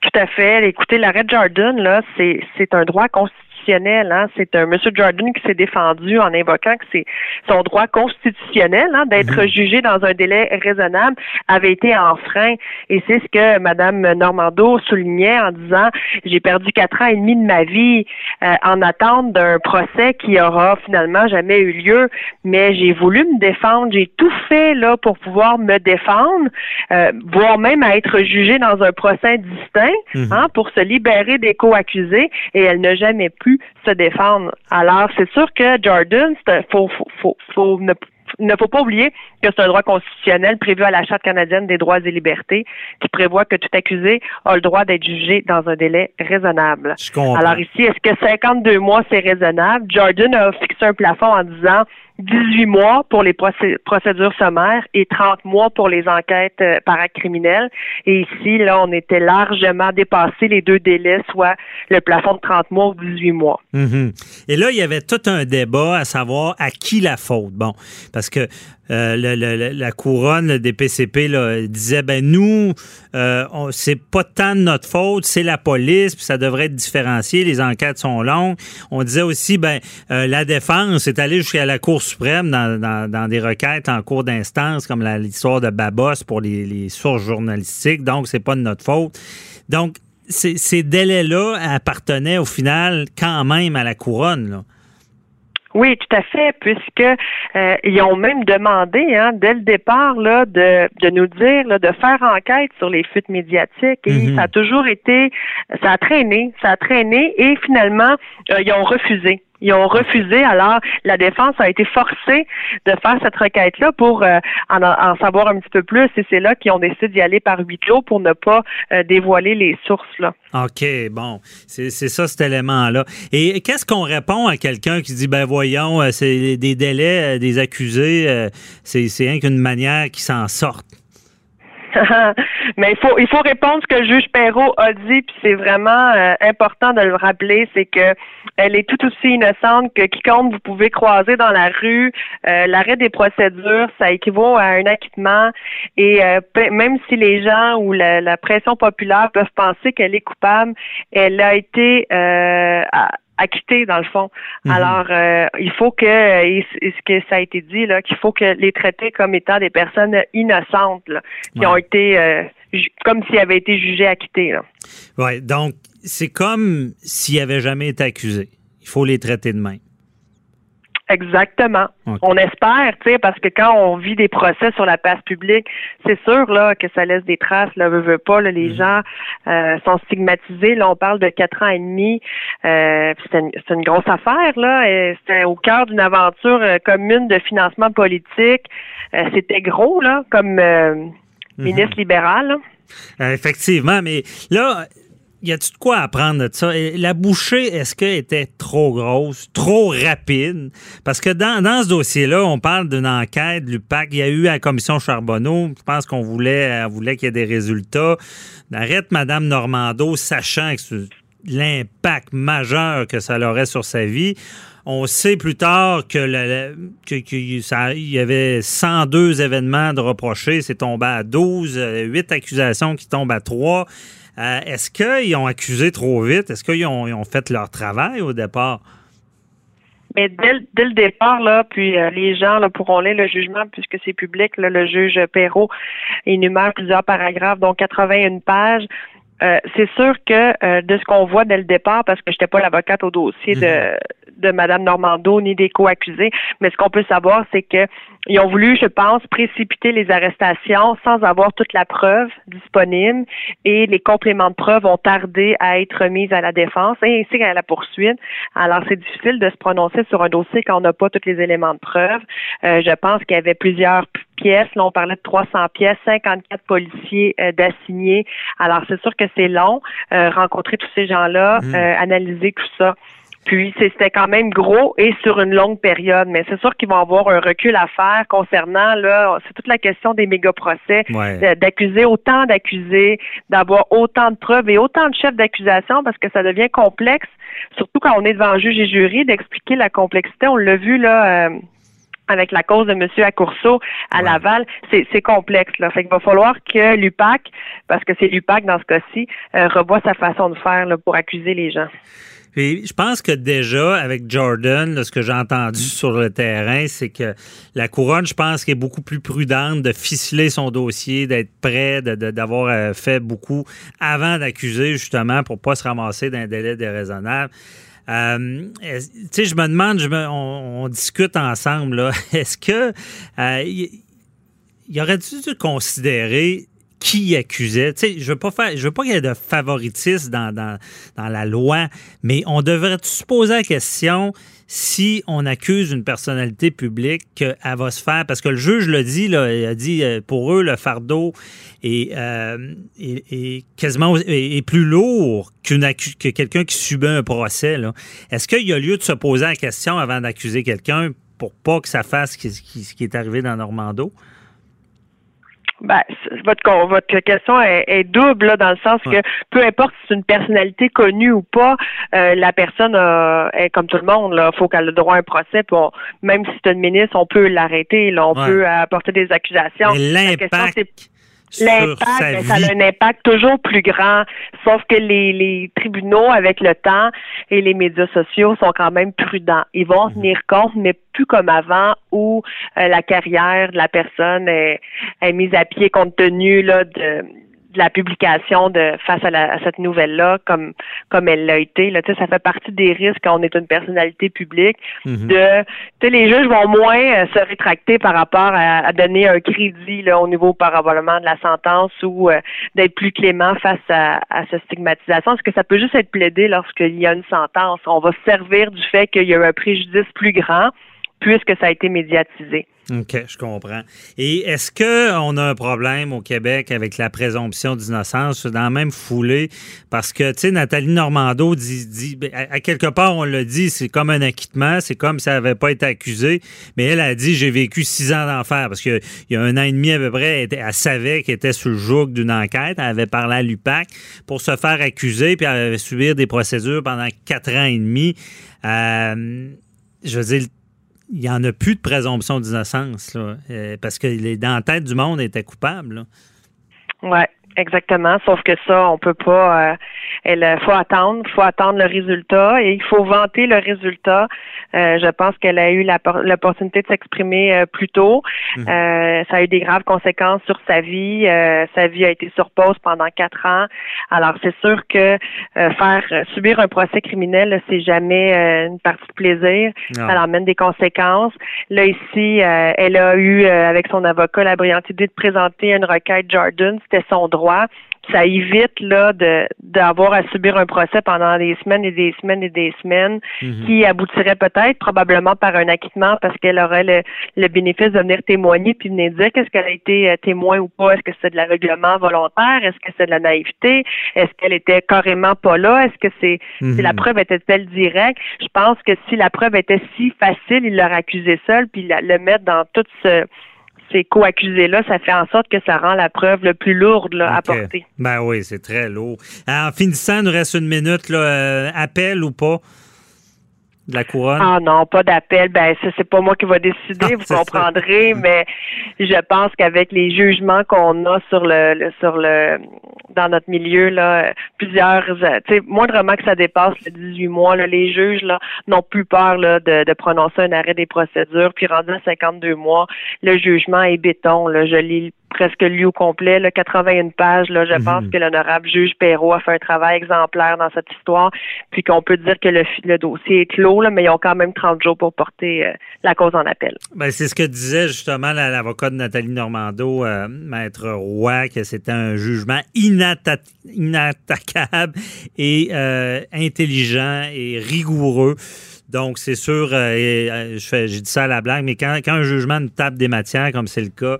Tout à fait. Écoutez, l'arrêt Jordan, là, c'est un droit constitutionnel. Hein. C'est un Monsieur Jordan qui s'est défendu en invoquant que c'est son droit constitutionnel hein, d'être jugé dans un délai raisonnable avait été enfreint. Et c'est ce que Madame Normando soulignait en disant j'ai perdu quatre ans et demi de ma vie euh, en attente d'un procès qui aura finalement jamais eu lieu. Mais j'ai voulu me défendre, j'ai tout fait là pour pouvoir me défendre, euh, voire même à être jugée dans un procès distinct Mhm. hein, pour se libérer des co-accusés et elle n'a jamais pu se défendre. Alors, c'est sûr que Jordan, faut, faut, faut, faut ne, ne faut pas oublier que c'est un droit constitutionnel prévu à la Charte canadienne des droits et libertés qui prévoit que tout accusé a le droit d'être jugé dans un délai raisonnable. Alors ici, est-ce que 52 mois, c'est raisonnable? Jordan a fixé un plafond en disant 18 mois pour les procé- procédures sommaires et 30 mois pour les enquêtes euh, par acte criminel. Et ici, là, on était largement dépassé les deux délais, soit le plafond de 30 mois ou 18 mois. Mhm. Et là, il y avait tout un débat à savoir à qui la faute. Bon, parce que euh, la couronne le DPCP là, disait ben nous, euh, c'est pas tant de notre faute, c'est la police, puis ça devrait être différencié. Les enquêtes sont longues. On disait aussi ben euh, la défense est allée jusqu'à la Cour suprême dans, des requêtes en cours d'instance comme l'histoire de Babos pour les, sources journalistiques. Donc c'est pas de notre faute. Donc ces, délais-là appartenaient au final quand même à la couronne. Oui, tout à fait, puisque euh, ils ont même demandé, hein, dès le départ, là, de, de nous dire, là, de faire enquête sur les fuites médiatiques. Et Mhm. ça a toujours été, ça a traîné, ça a traîné, et finalement, euh, ils ont refusé. Ils ont refusé. Alors, la défense a été forcée de faire cette requête-là pour euh, en, savoir un petit peu plus. Et c'est là qu'ils ont décidé d'y aller par huis clos pour ne pas euh, dévoiler les sources. Là. OK, bon, c'est ça cet élément-là. Et qu'est-ce qu'on répond à quelqu'un qui dit, ben voyons, euh, c'est des délais des accusés, c'est c'est rien qu'une manière qu'ils s'en sortent? Mais il faut il faut répondre ce que le juge Perrault a dit, puis c'est vraiment euh, important de le rappeler, c'est que elle est tout aussi innocente que quiconque vous pouvez croiser dans la rue. Euh, L'arrêt des procédures, ça équivaut à un acquittement, et euh, même si les gens ou la, la pression populaire peuvent penser qu'elle est coupable, elle a été acquittée dans le fond. Mhm. Alors, euh, il faut que, et ce que ça a été dit là, qu'il faut que les traiter comme étant des personnes innocentes, là, qui ont été euh, comme s'ils avaient été jugés acquittés. Oui, donc c'est comme s'ils n'avaient jamais été accusés. Il faut les traiter de même. Exactement. On espère, tu sais, parce que quand on vit des procès sur la place publique, c'est sûr là que ça laisse des traces. Là, veut, veut pas. Là, les gens euh, sont stigmatisés. Là, on parle de quatre ans et demi. Euh, c'est une, grosse affaire là. C'était au cœur d'une aventure euh, commune de financement politique. Euh, C'était gros là, comme euh, ministre libéral. là. Effectivement, mais là, y a-tu de quoi apprendre de ça? La bouchée, est-ce qu'elle était trop grosse, trop rapide? Parce que dans, dans ce dossier-là, on parle d'une enquête, l'UPAC. Il y a eu à la commission Charbonneau, je pense qu'on voulait, qu'il y ait des résultats. Arrête Mme Normando, sachant que l'impact majeur que ça aurait sur sa vie. On sait plus tard que, il y avait 102 événements de reprochés, c'est tombé à 12, euh, 8 accusations qui tombent à 3. Euh, Est-ce qu'ils ont accusé trop vite? Est-ce qu'ils ont, fait leur travail au départ? Mais dès, le- dès le départ, là, puis euh, les gens là, pourront lire le jugement puisque c'est public. Le juge Perrault énumère plusieurs paragraphes, dont 81 pages. Euh, c'est sûr que euh, de ce qu'on voit dès le départ, parce que je n'étais pas l'avocate au dossier de, de Mme Normando ni des co-accusés, mais ce qu'on peut savoir, c'est que ils ont voulu, je pense, précipiter les arrestations sans avoir toute la preuve disponible et les compléments de preuve ont tardé à être mis à la défense et ainsi qu'à la poursuite. Alors, c'est difficile de se prononcer sur un dossier quand on n'a pas tous les éléments de preuve. Euh, je pense qu'il y avait plusieurs pièces. Là, on parlait de 300 pièces, 54 policiers euh, d'assignés. Alors, c'est sûr que c'est long, euh, rencontrer tous ces gens-là, Mm. euh, analyser tout ça. Puis c'était quand même gros et sur une longue période, mais c'est sûr qu'ils vont avoir un recul à faire concernant là, c'est toute la question des méga procès, Ouais. d'accuser autant d'accusés, d'avoir autant de preuves et autant de chefs d'accusation parce que ça devient complexe, surtout quand on est devant un juge et jury, d'expliquer la complexité. On l'a vu là. euh, avec la cause de M. Accourceau à Laval, c'est complexe. Là. Fait qu'il va falloir que l'UPAC, parce que c'est l'UPAC dans ce cas-ci, euh, revoie sa façon de faire là, pour accuser les gens. Puis je pense que déjà, avec Jordan, là, ce que j'ai entendu sur le terrain, c'est que la couronne, je pense qu'elle est beaucoup plus prudente de ficeler son dossier, d'être prêt, de- de- d'avoir euh, fait beaucoup avant d'accuser, justement, pour pas se ramasser d'un délai déraisonnable. Euh, tu sais, je me demande, je on, discute ensemble, est-ce que euh, il il aurait dû considérer qui accusait? Tu sais, je veux pas veux pas qu'il y ait de favoritisme dans la loi, mais on devrait se poser la question si on accuse une personnalité publique qu'elle va se faire, parce que le juge l'a dit, là, il a dit euh, pour eux le fardeau est, euh, quasiment est, plus lourd qu'une que quelqu'un qui subit un procès. Est-ce qu'il y a lieu de se poser la question avant d'accuser quelqu'un pour pas que ça fasse ce qui est arrivé dans Normando? Ben, votre, con- votre question est, est double là, dans le sens que peu importe si c'est une personnalité connue ou pas, euh, la personne euh, est comme tout le monde. Il faut qu'elle ait le droit à un procès. on- même si c'est une ministre, on peut l'arrêter. là, On Ouais. peut apporter des accusations. L'impact L'impact, ça a un impact toujours plus grand. Sauf que les, les tribunaux, avec le temps et les médias sociaux, sont quand même prudents. Ils vont en tenir compte, mais plus comme avant, où euh, la carrière de la personne est, est mise à pied compte tenu là, de la publication de face à, la- à cette nouvelle-là, comme comme elle l'a été. Là, Tu sais, ça fait partie des risques quand on est une personnalité publique. De, tu sais, les juges vont moins euh, se rétracter par rapport à, à donner un crédit là, au niveau probablement de la sentence ou euh, d'être plus clément face à, à cette stigmatisation. Est-ce que ça peut juste être plaidé lorsqu'il y a une sentence? On va se servir du fait qu'il y a eu un préjudice plus grand puisque ça a été médiatisé. OK, je comprends. Et est-ce qu'on a un problème au Québec avec la présomption d'innocence dans la même foulée? Parce que, tu sais, Nathalie Normando dit, dit ben, à, à quelque part, on l'a dit, c'est comme un acquittement, c'est comme si elle n'avait pas été accusée, mais elle a dit, j'ai vécu six ans d'enfer, parce qu'il y a un an et demi à peu près, elle, savait qu'elle était sous le joug d'une enquête, elle avait parlé à l'UPAC pour se faire accuser, puis elle avait subir des procédures pendant quatre ans et demi. Euh, je veux dire, il n'y en a plus de présomption d'innocence, euh, parce que les, dans du monde, elle était coupable. Exactement. Sauf que ça, on peut pas. euh, il faut attendre, faut attendre le résultat et il faut vanter le résultat. Euh, je pense qu'elle a eu l'opportunité de s'exprimer euh, plus tôt. Euh, ça a eu des graves conséquences sur sa vie. Euh, sa vie a été sur pause pendant quatre ans. Alors c'est sûr que euh, faire subir un procès criminel, c'est jamais euh, une partie de plaisir. Non. Ça amène des conséquences. Là ici, euh, elle a eu euh, avec son avocat la brillante idée de présenter une requête Jordan. C'était son droit. Ça évite là de d'avoir à subir un procès pendant des semaines et des semaines et des semaines Mhm. qui aboutirait peut-être probablement par un acquittement parce qu'elle aurait le, le bénéfice de venir témoigner puis venir dire qu'est-ce qu'elle a été euh, témoin ou pas. Est-ce que c'est de l'aveuglement volontaire? Est-ce que c'est de la naïveté? Est-ce qu'elle était carrément pas là? Est-ce que c'est Mhm. si la preuve était-elle directe? Je pense que si la preuve était si facile, il l'aurait accusé seul puis la- le mettre dans tout ce ces co-accusés-là, ça fait en sorte que ça rend la preuve le plus lourde là, à porter. Ben oui, c'est très lourd. En finissant, il nous reste une minute. Là, euh, appel ou pas? De la couronne? Ah non, pas d'appel. Ben ça, c'est pas moi qui va décider, vous c'est ça. comprendrez, mais je pense qu'avec les jugements qu'on a sur le, le- sur le dans notre milieu, là, plusieurs euh, tu sais, moindrement que ça dépasse le 18 mois, là, les juges là, n'ont plus peur là, de, de prononcer un arrêt des procédures. Puis rendu à 52 mois, le jugement est béton. Là. Je lis presque lu au complet, là, 81 pages. Là, je Mhm. pense que l'honorable juge Perrault a fait un travail exemplaire dans cette histoire, puis qu'on peut dire que le, le dossier est clos, là, mais ils ont quand même 30 jours pour porter euh, la cause en appel. Ben, c'est ce que disait justement la- l'avocat de Nathalie Normando, euh, Maître Roy, que c'était un jugement inatta- inattaquable et euh, intelligent et rigoureux. Donc, c'est sûr, et, je fais- j'ai dit ça à la blague, mais quand, quand un jugement nous tape des matières, comme c'est le cas,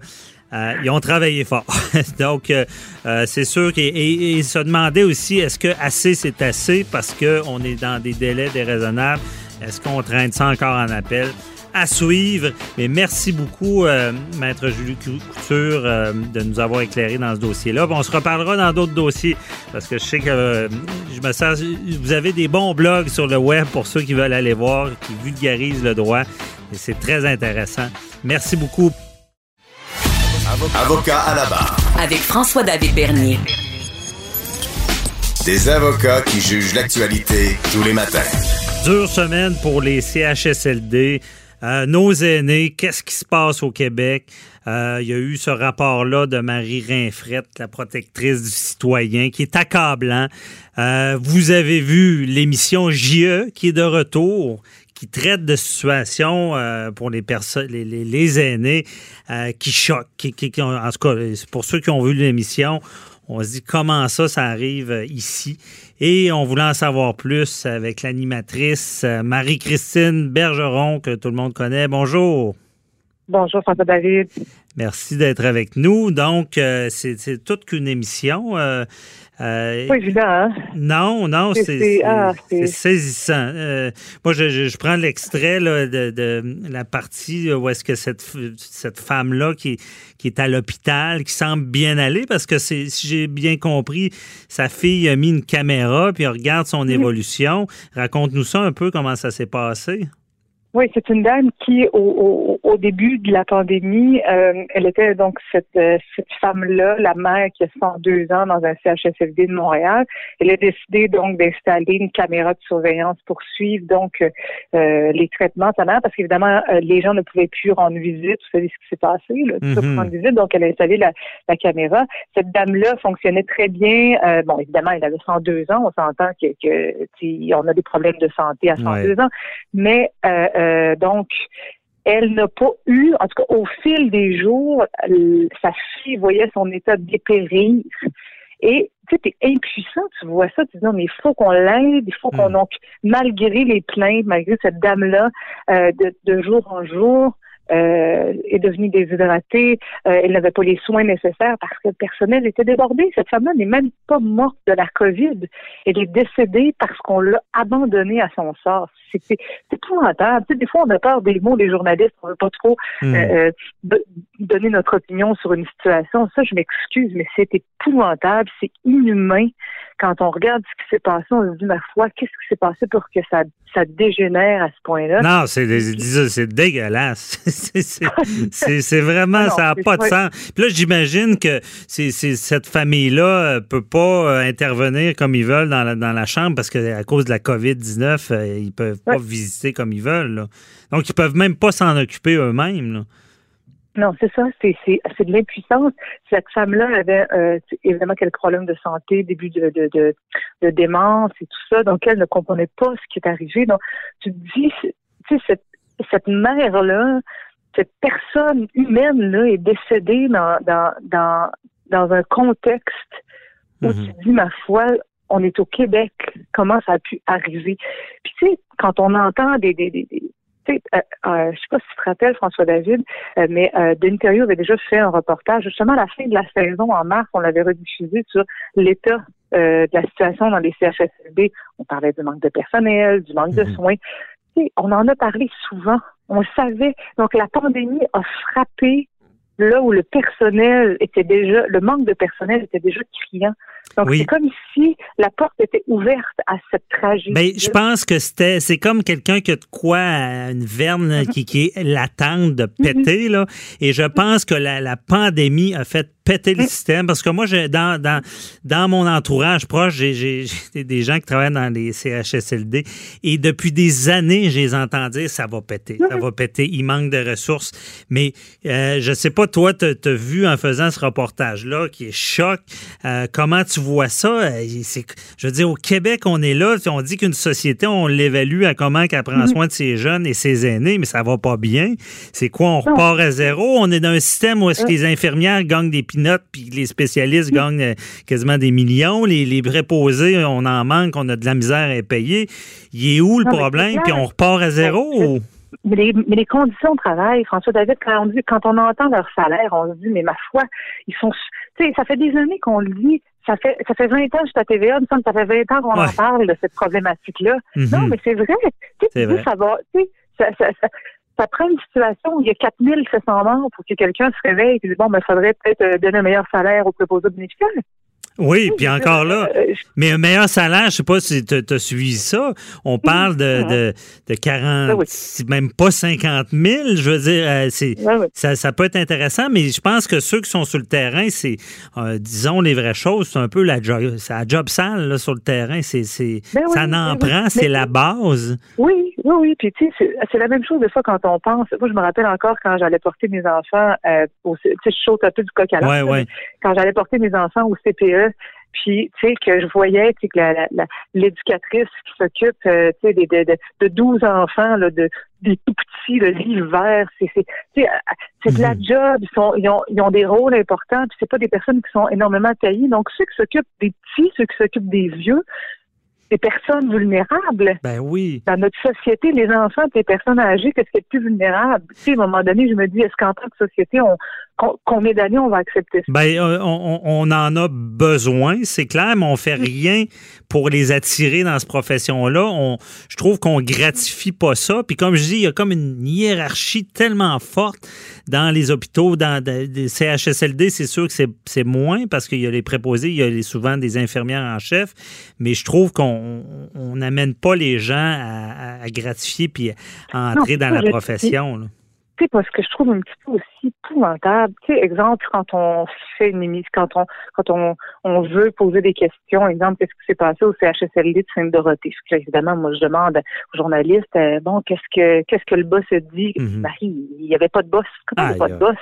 euh, ils ont travaillé fort. Donc, euh, euh, c'est sûr qu'ils se demandaient aussi, est-ce que assez c'est assez? Parce qu'on est dans des délais déraisonnables? Est-ce qu'on traîne ça encore en appel? À suivre. Mais merci beaucoup, euh, Maître Julie Cou- Couture, euh, de nous avoir éclairé dans ce dossier-là. On se reparlera dans d'autres dossiers parce que je sais que euh, je me sens. Vous avez des bons blogs sur le web pour ceux qui veulent aller voir, qui vulgarisent le droit. Et c'est très intéressant. Merci beaucoup. Avocat à la barre. Avec François-David Bernier. Des avocats qui jugent l'actualité tous les matins. Dure semaine pour les CHSLD. Euh, nos aînés, qu'est-ce qui se passe au Québec? Euh, il y a eu ce rapport-là de Marie Rinfrette, la protectrice du citoyen, qui est accablant. Euh, vous avez vu l'émission JE qui est de retour, qui traite de situations euh, pour les personnes, les, les- les aînés, euh, qui choquent. Qui, qui- qui ont- en tout cas, pour ceux qui ont vu l'émission, on se dit comment ça, ça arrive euh, ici? Et on voulait en savoir plus avec l'animatrice Marie-Christine Bergeron, que tout le monde connaît. Bonjour. Bonjour, François David. Merci d'être avec nous. Donc, euh, c'est c'est toute qu'une émission. euh, euh, Pas évident, hein? Non, non, C'est- ah, c'est- saisissant. Euh, moi, je, je- je prends l'extrait de, de la partie où est-ce que cette, cette femme-là qui, qui est à l'hôpital, qui semble bien aller, parce que c'est, si j'ai bien compris, sa fille a mis une caméra puis elle regarde son évolution. Raconte-nous ça un peu, comment ça s'est passé. Oui, c'est une dame qui, au, au, au début de la pandémie, euh, elle était donc cette, euh, cette femme-là, la mère qui a 102 ans dans un CHSLD de Montréal. Elle a décidé donc d'installer une caméra de surveillance pour suivre donc euh, les traitements de sa mère, parce qu'évidemment, euh, les gens ne pouvaient plus rendre visite. Vous savez ce qui s'est passé, là, Mhm. rendre visite. Donc, elle a installé la, la caméra. Cette dame-là fonctionnait très bien. Bon, évidemment, elle avait 102 ans. On s'entend que, on a des problèmes de santé à 102 Ouais. ans. Mais euh, euh, donc, elle n'a pas eu, en tout cas au fil des jours, sa fille voyait son état dépérir. Et tu sais, t'es impuissant, tu vois ça, tu dis non, mais il faut qu'on l'aide, il faut qu'on donc, malgré les plaintes, malgré cette dame-là, euh, de, de jour en jour, euh, est devenue déshydratée, euh, elle n'avait pas les soins nécessaires parce que le personnel était débordé. Cette femme-là n'est même pas morte de la COVID. Elle est décédée parce qu'on l'a abandonnée à son sort. C'est épouvantable. Tu sais, des fois, on a peur des mots des journalistes. On veut pas trop Mm. euh, do- donner notre opinion sur une situation. Ça, je m'excuse, mais c'est épouvantable. C'est inhumain. Quand on regarde ce qui s'est passé, on se dit, ma foi, qu'est-ce qui s'est passé pour que ça, ça dégénère à ce point-là? Non, c'est dégueulasse. C'est- vraiment, Non, ça n'a pas de sens. Puis là, j'imagine que c'est cette famille-là ne peut pas euh, intervenir comme ils veulent dans la, dans la chambre parce qu'à cause de la COVID-19, euh, ils peuvent pas visiter comme ils veulent. là. Donc, ils peuvent même pas s'en occuper eux-mêmes. Non, c'est ça, c'est de l'impuissance. Cette femme-là avait euh, évidemment quelques problèmes de santé, début de, de, de, de démence et tout ça, donc elle ne comprenait pas ce qui est arrivé. Donc, tu te dis, tu sais, cette, cette mère-là, cette personne humaine-là est décédée dans, dans, dans, dans un contexte où tu te dis, ma foi, on est au Québec, comment ça a pu arriver? Puis tu sais, quand on entend des, des, des, des- tu sais, euh, euh, je sais pas si tu te rappelles, François David, euh, mais Denis Thériault avait déjà fait un reportage, justement à la fin de la saison, en mars, on l'avait rediffusé sur l'état de la situation dans les CHSLD. On parlait du manque de personnel, du manque de soins. Tu sais, on en a parlé souvent. On le savait. Donc, la pandémie a frappé là où le personnel était déjà, le manque de personnel était déjà criant. Donc, Oui. c'est comme si la porte était ouverte à cette tragédie. Ben, je pense que c'était, c'est comme quelqu'un qui a de quoi, une verne qui, qui est latente de péter, là. Et je pense que la, la pandémie a fait péter le système parce que moi, j'ai dans, dans, dans mon entourage proche, j'ai- j'ai j'ai des gens qui travaillent dans les CHSLD et depuis des années, je les entends dire ça va péter, ça va péter, il manque de ressources. Mais euh, je sais pas, toi, tu as vu en faisant ce reportage-là qui est choc, euh, comment tu vois ça? Euh, c'est- Je veux dire, au Québec, on est là, on dit qu'une société, on l'évalue à comment qu'elle prend soin de ses jeunes et ses aînés, mais ça va pas bien. C'est quoi, on repart à zéro? On est dans un système où est-ce que les infirmières gagnent des pinottes puis les spécialistes gagnent euh, quasiment des millions. Les, les préposés, on en manque, on a de la misère à payer. Il est où le Non, problème? Puis on repart à zéro? ou- Mais les, mais les conditions de travail, François David, quand on, dit, quand on entend leur salaire, on se dit, mais ma foi, ils sont. Tu sais, ça fait des années qu'on le dit. Ça fait, ça fait 20 ans que je suis à TVA, il me semble que ça fait 20 ans qu'on en parle de cette problématique-là. Mhm. Non, mais c'est vrai. Tu sais, ça va. Tu sais, ça, ça, ça, prend une situation où il y a 4700 morts pour que quelqu'un se réveille et dise, bon, ben, il faudrait peut-être euh, donner un meilleur salaire aux préposés bénéficiaires. Oui, puis encore là, Euh, mais un meilleur salaire, je sais pas si tu as suivi ça, on parle de, de, de 40, même pas 50 000, je veux dire, euh, c'est, ça, ça peut être intéressant, mais je pense que ceux qui sont sur le terrain, c'est, euh, disons les vraies choses, c'est un peu la job, la job sale là, sur le terrain, c'est, c'est, Ben oui, ça ben n'en prend, c'est la base. Oui, oui, oui. Puis tu sais, c'est- la même chose des fois quand on pense. Moi, je me rappelle encore quand j'allais porter mes enfants euh, au tu sais, je saute un peu du coq à Ouais, ouais. Quand j'allais porter mes enfants au CPE, puis tu sais que je voyais tu sais, que l'éducatrice qui s'occupe euh, tu sais des- de, de, de 12 enfants là, de des tout petits, le l'hiver, c'est c'est tu sais, euh, c'est de la Mhm. job, ils, sont, ils, ont, ils ont des rôles importants, puis c'est pas des personnes qui sont énormément taillées. Donc ceux qui s'occupent des petits, ceux qui s'occupent des vieux, des personnes vulnérables. Ben oui. Dans notre société, les enfants et les personnes âgées, qu'est-ce qui est le plus vulnérable? Tu sais, à un moment donné, je me dis, est-ce qu'en tant que société, on, qu'on- combien d'années on va accepter ça? Ben, euh, on, en a besoin, c'est clair, mais on fait rien pour les attirer dans cette profession-là. On, je trouve qu'on gratifie pas ça. Puis comme je dis, il y a comme une hiérarchie tellement forte dans les hôpitaux, dans des CHSLD, c'est sûr que c'est, c'est moins parce qu'il y a les préposés, il y a les- souvent des infirmières en chef, mais je trouve qu'on on n'amène pas les gens à, gratifier puis à entrer Non, dans la profession. là. Tu sais, parce que je trouve un petit peu aussi épouvantable. Tu sais, exemple, quand on fait une émission, quand on, quand on, on veut poser des questions, exemple, qu'est-ce qui s'est passé au CHSLD de Sainte-Dorothée? Évidemment, moi, je demande aux journalistes, euh, bon, qu'est-ce que, qu'est-ce que le boss a dit? Ben, il n'y avait pas de boss. Comment il n'y a pas de Aïe, boss?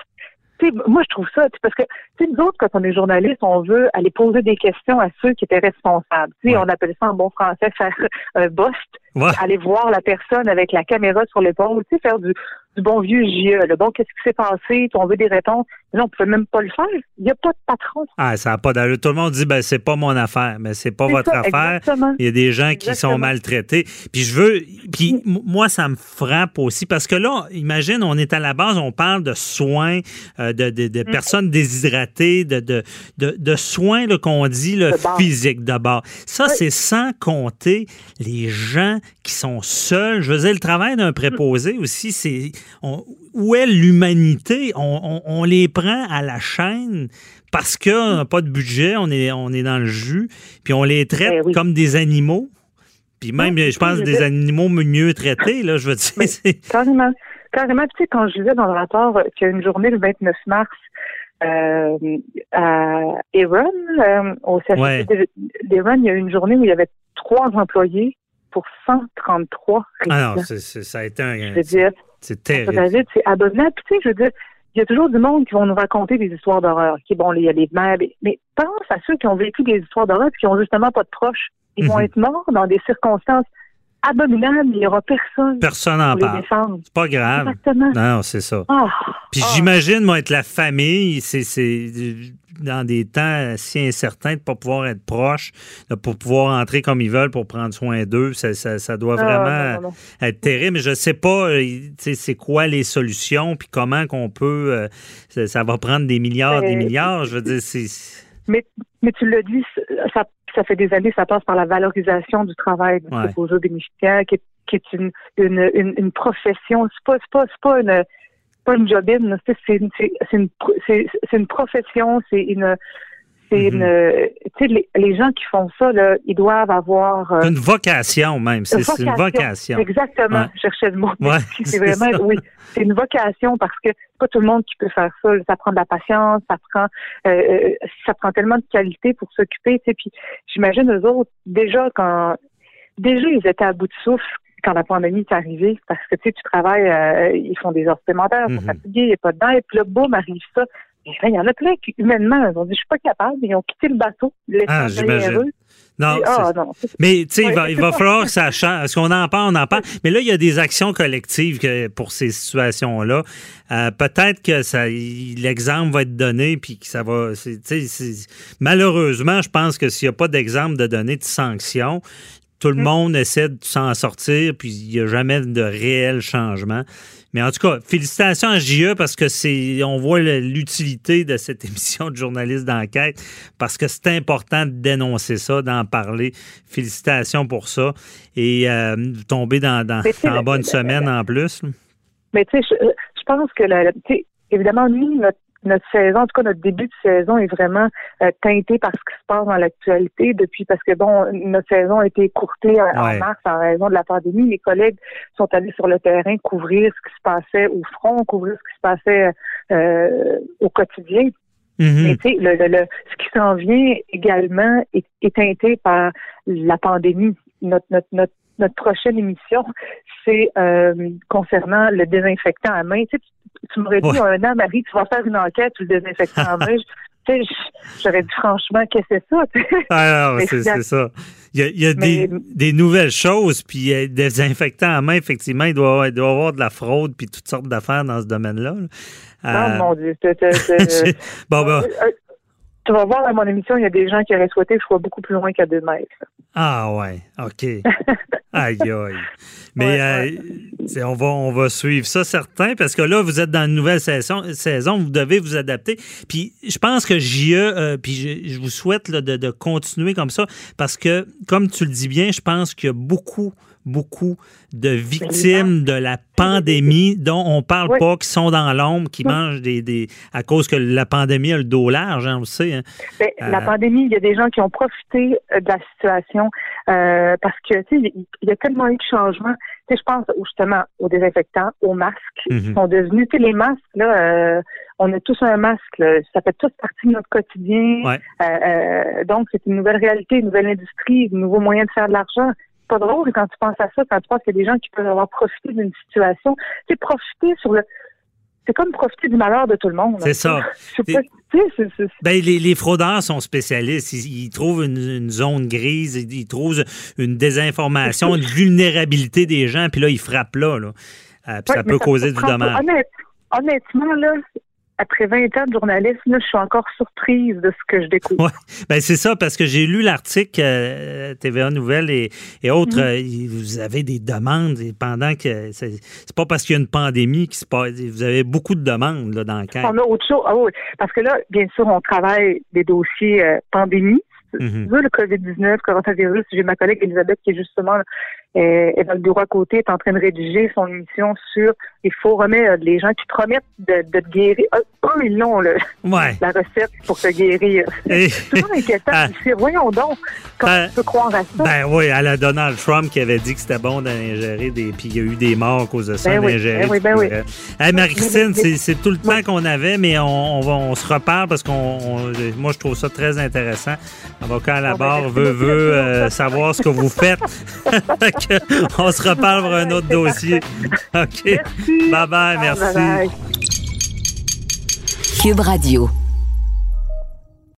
Tu sais, moi, je trouve ça, tu sais, parce que, tu sais, nous autres, quand on est journaliste, on veut aller poser des questions à ceux qui étaient responsables. Tu sais, on appelle ça en bon français faire un bust. Ouais. Aller voir la personne avec la caméra sur l'épaule, tu sais, faire du, du bon vieux JE. Le bon, qu'est-ce qui s'est passé? On veut des réponses. Mais non, on peut même pas le faire. Il n'y a pas de patron. Ah, ça n'a pas d'allure. Tout le monde dit, ben, c'est pas mon affaire, mais c'est pas votre ça, affaire. exactement. Il y a des gens qui sont maltraités. Puis je veux, puis m- moi, ça me frappe aussi parce que là, imagine, on est à la base, on parle de soins, euh, de, de- Mm. personnes déshydratées, de, de, de, soins qu'on dit le physique d'abord. Ça, c'est sans compter les gens qui sont seuls. Je veux dire, le travail d'un préposé aussi, c'est où est l'humanité? On, on- on les prend à la chaîne parce qu'on n'a pas de budget, on est, on est dans le jus, puis on les traite comme des animaux. Puis même, je pense, je des animaux mieux traités, là, je veux dire. Carrément. Carrément. Tu sais, quand je disais dans le rapport euh, qu'il y a une journée le 29 mars euh, à Eron, euh, au Ouais. CHSLD d'Eron, il y a eu une journée où il y avait trois employés pour 133 Ah non, résidents. c'est- c'est- ça a été un. Je veux dire, C'est terrible. C'est abominable. Puis, tu sais, je veux dire, il y a toujours du monde qui vont nous raconter des histoires d'horreur. Qui bon, il y a les mères, mais- pense à ceux qui ont vécu des histoires d'horreur et qui ont justement pas de proches. Ils vont Mhm. être morts dans des circonstances abominables. Il n'y aura personne. Personne n'en parle. C'est pas grave. Exactement. Non, c'est ça. Ah, Puis ah. j'imagine, moi, être la famille, c'est c'est dans des temps si incertains de ne pas pouvoir être proche, de ne pas pouvoir entrer comme ils veulent pour prendre soin d'eux. Ça, ça- ça doit Ah, vraiment non, non, non. être terrible. Mais je ne sais pas, euh, c'est quoi les solutions, puis comment qu'on peut. euh, ça, ça va prendre des milliards, des milliards. Je veux dire, c'est. Mais, mais tu l'as dit, ça, ça fait des années, ça passe par la valorisation du travail de Ouais. préposé bénéficiaire, qui est, qui est une, une, une, une profession. C'est pas, c'est pas, pas une, pas une jobine. C'est une, une, une profession, c'est une, C'est Mhm. une, tu sais, les, les gens qui font ça, là, ils doivent avoir euh, Une vocation même. C'est une vocation. Exactement. Ouais. Je cherchais le mot. Ouais, c'est vraiment, ça. oui, c'est une vocation parce que c'est pas tout le monde qui peut faire ça. Ça prend de la patience, ça prend, euh, euh, ça prend tellement de qualité pour s'occuper. Tu sais, puis j'imagine eux autres déjà quand, déjà ils étaient à bout de souffle quand la pandémie est arrivée parce que tu sais, tu travailles, euh, ils font des heures supplémentaires, ils sont Mhm. fatigués, il n'y a pas de dents, et puis là, boum, arrive ça. Il y en a plein qui, humainement, ils ont dit, je suis pas capable, ils ont quitté le bateau, Ah, j'imagine. Non, Et- ah, non, Mais tu sais, il va, il va falloir que ça change. Est-ce qu'on en parle, on en parle. Mais là, il y a des actions collectives que- pour ces situations-là. Euh, Peut-être que ça, l'exemple va être donné, puis que ça va. Malheureusement, je pense que s'il n'y a pas d'exemple de donner de sanctions, tout le monde essaie de s'en sortir, puis il n'y a jamais de réel changement. Mais en tout cas, félicitations à JE parce que c'est, on voit l'utilité de cette émission de journaliste d'enquête parce que c'est important de dénoncer ça, d'en parler. Félicitations pour ça et euh, tomber dans, dans, bonne semaine en plus. Mais tu sais, je, je pense que, la, évidemment, nous, notre, notre saison, en tout cas notre début de saison est vraiment euh, teinté par ce qui se passe dans l'actualité depuis, parce que bon, notre saison a été écourtée en, en mars en raison de la pandémie. Les collègues sont allés sur le terrain couvrir ce qui se passait au front, couvrir ce qui se passait euh, au quotidien. Mhm. Mais tu sais, le, le, le- ce qui s'en vient également est, est teinté par la pandémie. Notre, notre, notre, notre prochaine émission, c'est euh, concernant le désinfectant à main. Tu, sais, tu, tu m'aurais dit Ouais. un an, Marie, tu vas faire une enquête sur le désinfectant à main. J'aurais dit franchement, qu'est-ce que c'est ça? Ah, c'est ça. Il y a, il y a des, Mais- des nouvelles choses, puis euh, des désinfectants à main, effectivement, il doit, avoir- il doit y avoir de la fraude, puis toutes sortes d'affaires dans ce domaine-là. là. Oh Euh, mon Dieu. tu- bon, ben, Euh, tu vas voir à mon émission, il y a des gens qui auraient souhaité que je sois beaucoup plus loin qu'à deux mètres. Ah ouais, OK. Aïe aïe. Mais euh, on, va, on va suivre ça, certain, parce que là, vous êtes dans une nouvelle saison, saison vous devez vous adapter. Puis je pense que JE, euh, puis je, je vous souhaite là, de, de continuer comme ça, parce que, comme tu le dis bien, je pense qu'il y a beaucoup, beaucoup de victimes de la pandémie dont on parle Oui. pas, qui sont dans l'ombre, qui mangent des, des... à cause que la pandémie a le dos large, hein, on le sait. hein. La Euh, pandémie, il y a des gens qui ont profité euh, de la situation euh, parce que tu sais, il y a tellement eu de changements. Tu sais, je pense justement aux désinfectants, aux masques Mhm. qui sont devenus. Tu sais, les masques là, euh, on a tous un masque. là. Ça fait tous partie de notre quotidien. Ouais. Donc c'est une nouvelle réalité, une nouvelle industrie, un nouveau moyen de faire de l'argent. C'est pas drôle quand tu penses à ça, quand tu penses qu'il y a des gens qui peuvent avoir profité d'une situation. Tu sais, profiter sur le c'est comme profiter du malheur de tout le monde. C'est ça. Pas, c'est- c'est- Ben, les, les fraudeurs sont spécialistes. Ils, ils trouvent une, une zone grise, ils, ils trouvent une désinformation, une vulnérabilité des gens, puis là, ils frappent là. là. Euh, puis Ouais, ça peut causer du dommage. honnête- honnêtement, là, après 20 ans de journalisme, là, je suis encore surprise de ce que je découvre. Ouais. Ben, c'est ça, parce que j'ai lu l'article euh, TVA Nouvelles et, et autres. Mhm. euh, vous avez des demandes et pendant que. C'est pas parce qu'il y a une pandémie qui se passe. Vous avez beaucoup de demandes là, dans le cadre. On a autre chose. Ah oui, parce que là, bien sûr, on travaille des dossiers euh, pandémie. Veux, le COVID-19, coronavirus, j'ai ma collègue Elisabeth qui est justement euh, le bureau à côté, est en train de rédiger son émission sur il faut remettre les gens qui promettent de, de te guérir. Eux, ils l'ont, le- Ouais. la recette pour te guérir. C'est toujours inquiétant. Ah. Voyons donc, comment Ah. tu peux croire à ça? Ben oui, à la Donald Trump qui avait dit que c'était bon d'ingérer des. Puis il y a eu des morts à cause de ça, Ben oui, d'ingérer ben oui, ben oui. Hey, Marie-Christine, c'est tout le temps qu'on avait, mais on, on va, on se reparle parce qu'on. on- moi, je trouve ça très intéressant. Avocat à la Ah, ben, barre veut, veut euh, savoir ce que vous faites. On se reparle pour un autre dossier. OK. Bye bye, merci. Bye bye. Cube Radio.